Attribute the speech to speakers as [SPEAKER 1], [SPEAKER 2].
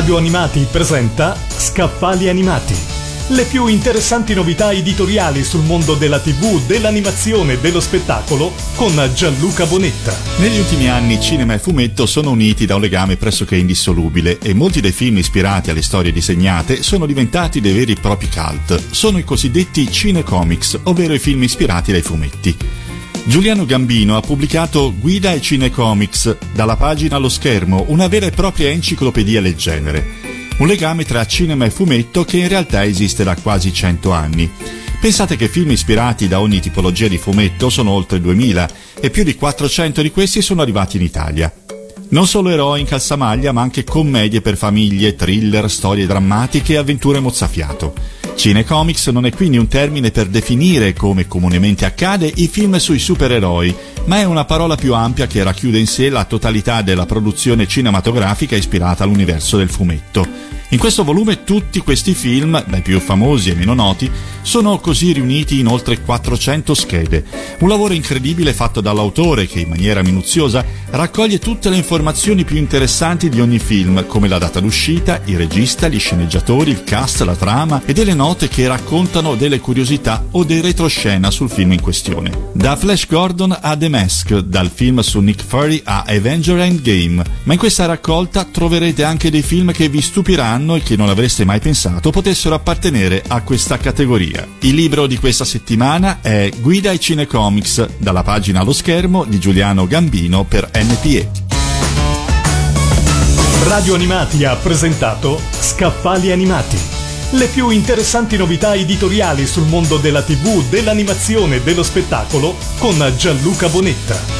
[SPEAKER 1] Radio Animati presenta Scaffali Animati. Le più interessanti novità editoriali sul mondo della TV, dell'animazione e dello spettacolo con Gianluca Bonetta.
[SPEAKER 2] Negli ultimi anni cinema e fumetto sono uniti da un legame pressoché indissolubile e molti dei film ispirati alle storie disegnate sono diventati dei veri e propri cult. Sono i cosiddetti cinecomics, ovvero i film ispirati dai fumetti. Giuliano Gambino ha pubblicato Guida ai Cinecomics, dalla pagina allo schermo, una vera e propria enciclopedia del genere. Un legame tra cinema e fumetto che in realtà esiste da quasi 100 anni. Pensate che film ispirati da ogni tipologia di fumetto sono oltre 2000 e più di 400 di questi sono arrivati in Italia. Non solo eroi in calzamaglia, ma anche commedie per famiglie, thriller, storie drammatiche e avventure mozzafiato. Cinecomics non è quindi un termine per definire, come comunemente accade, i film sui supereroi, ma è una parola più ampia che racchiude in sé la totalità della produzione cinematografica ispirata all'universo del fumetto. In questo volume tutti questi film, dai più famosi e meno noti, sono così riuniti in oltre 400 schede. Un lavoro incredibile fatto dall'autore che in maniera minuziosa raccoglie tutte le informazioni più interessanti di ogni film, come la data d'uscita, il regista, gli sceneggiatori, il cast, la trama e delle note che raccontano delle curiosità o dei retroscena sul film in questione. Da Flash Gordon a The Mask, dal film su Nick Fury a Avenger Endgame, ma in questa raccolta troverete anche dei film che vi stupiranno anno e che non avreste mai pensato potessero appartenere a questa categoria. Il libro di questa settimana è Guida ai Cinecomics, dalla pagina allo schermo di Giuliano Gambino per NPE.
[SPEAKER 1] Radio Animati ha presentato Scaffali Animati. Le più interessanti novità editoriali sul mondo della TV, dell'animazione e dello spettacolo con Gianluca Bonetta.